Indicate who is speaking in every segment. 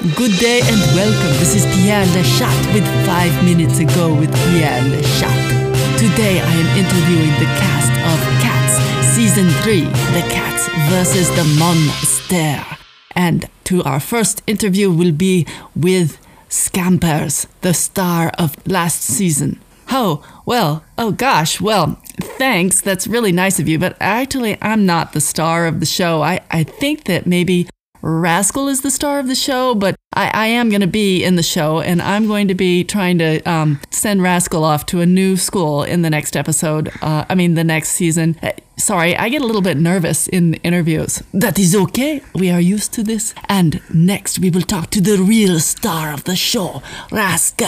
Speaker 1: Good day and welcome. This is Pierre Le Chat with five minutes ago with Pierre Le Chat. Today I am interviewing the cast of Cats Season 3, The Cats versus the Monster. And to our first interview will be with Scampers, the star of last season. Oh, well, oh gosh, well, thanks. That's really nice of you. But actually, I'm not the star of the show. I, I think that maybe Rascal is the star of the show, but I, I am going to be in the show and I'm going to be trying to um, send Rascal off to a new school in the next episode. Uh, I mean, the next season. Uh, sorry, I get a little bit nervous in interviews. That is okay. We are used to this. And next, we will talk to the real star of the show, Rascal.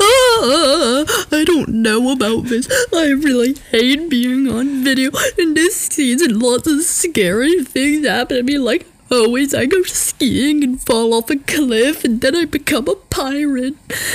Speaker 2: Ah, I don't know about this. I really hate being on video. In this season, lots of scary things happen to me, like always I go skiing and fall off a cliff, and then I become a pirate.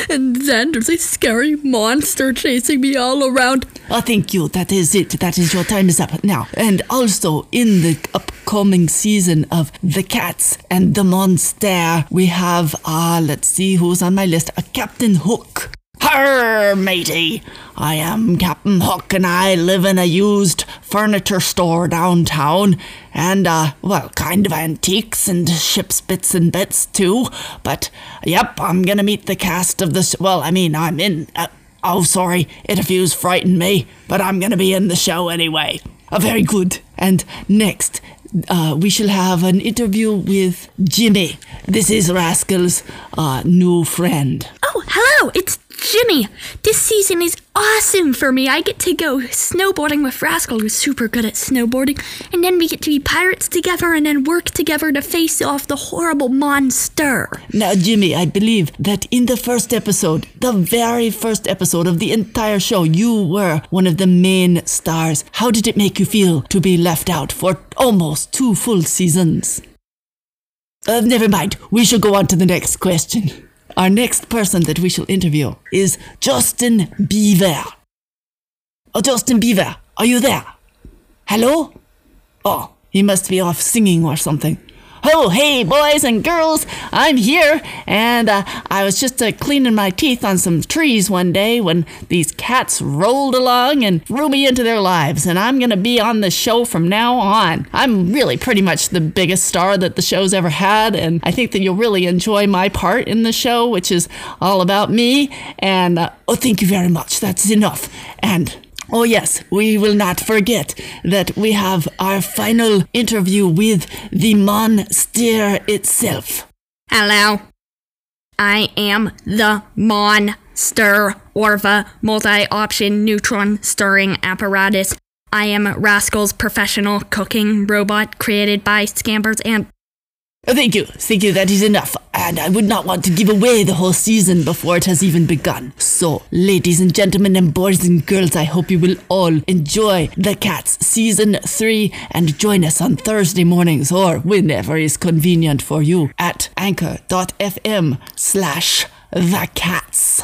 Speaker 2: And then there's a scary monster chasing me all around.
Speaker 1: Oh, thank you. That is it. That is your time is up now. And also in the upcoming season of The Cats and the Monster, we have, uh, let's see who's on my list, a Captain Hook. Her matey! I am Captain Hook and I live in a used furniture store downtown. And, uh, well, kind of antiques and ship's bits and bits too. But, yep, I'm gonna meet the cast of this. Well, I mean, I'm in. Uh, oh, sorry, interviews frighten me, but I'm gonna be in the show anyway. Uh, very good. And next, uh, we shall have an interview with Jimmy. This is Rascal's uh, new friend.
Speaker 2: Oh, it's Jimmy. This season is awesome for me. I get to go snowboarding with Rascal, who's super good at snowboarding, and then we get to be pirates together and then work together to face off the horrible monster.
Speaker 1: Now, Jimmy, I believe that in the first episode, the very first episode of the entire show, you were one of the main stars. How did it make you feel to be left out for almost two full seasons? Uh, never mind. We shall go on to the next question. Our next person that we shall interview is Justin Beaver. Oh, Justin Beaver, are you there? Hello? Oh, he must be off singing or something. Oh, hey, boys and girls, I'm here, and uh, I was just uh, cleaning my teeth on some trees one day when these cats rolled along and threw me into their lives, and I'm gonna be on the show from now on. I'm really pretty much the biggest star that the show's ever had, and I think that you'll really enjoy my part in the show, which is all about me. And uh, oh, thank you very much. That's enough. And Oh, yes, we will not forget that we have our final interview with the monster itself.
Speaker 2: Hello. I am the monster, or the multi option neutron stirring apparatus. I am Rascal's professional cooking robot created by Scampers and
Speaker 1: thank you, thank you, that is enough. And I would not want to give away the whole season before it has even begun. So, ladies and gentlemen, and boys and girls, I hope you will all enjoy The Cats Season 3 and join us on Thursday mornings or whenever is convenient for you at anchor.fm slash The Cats.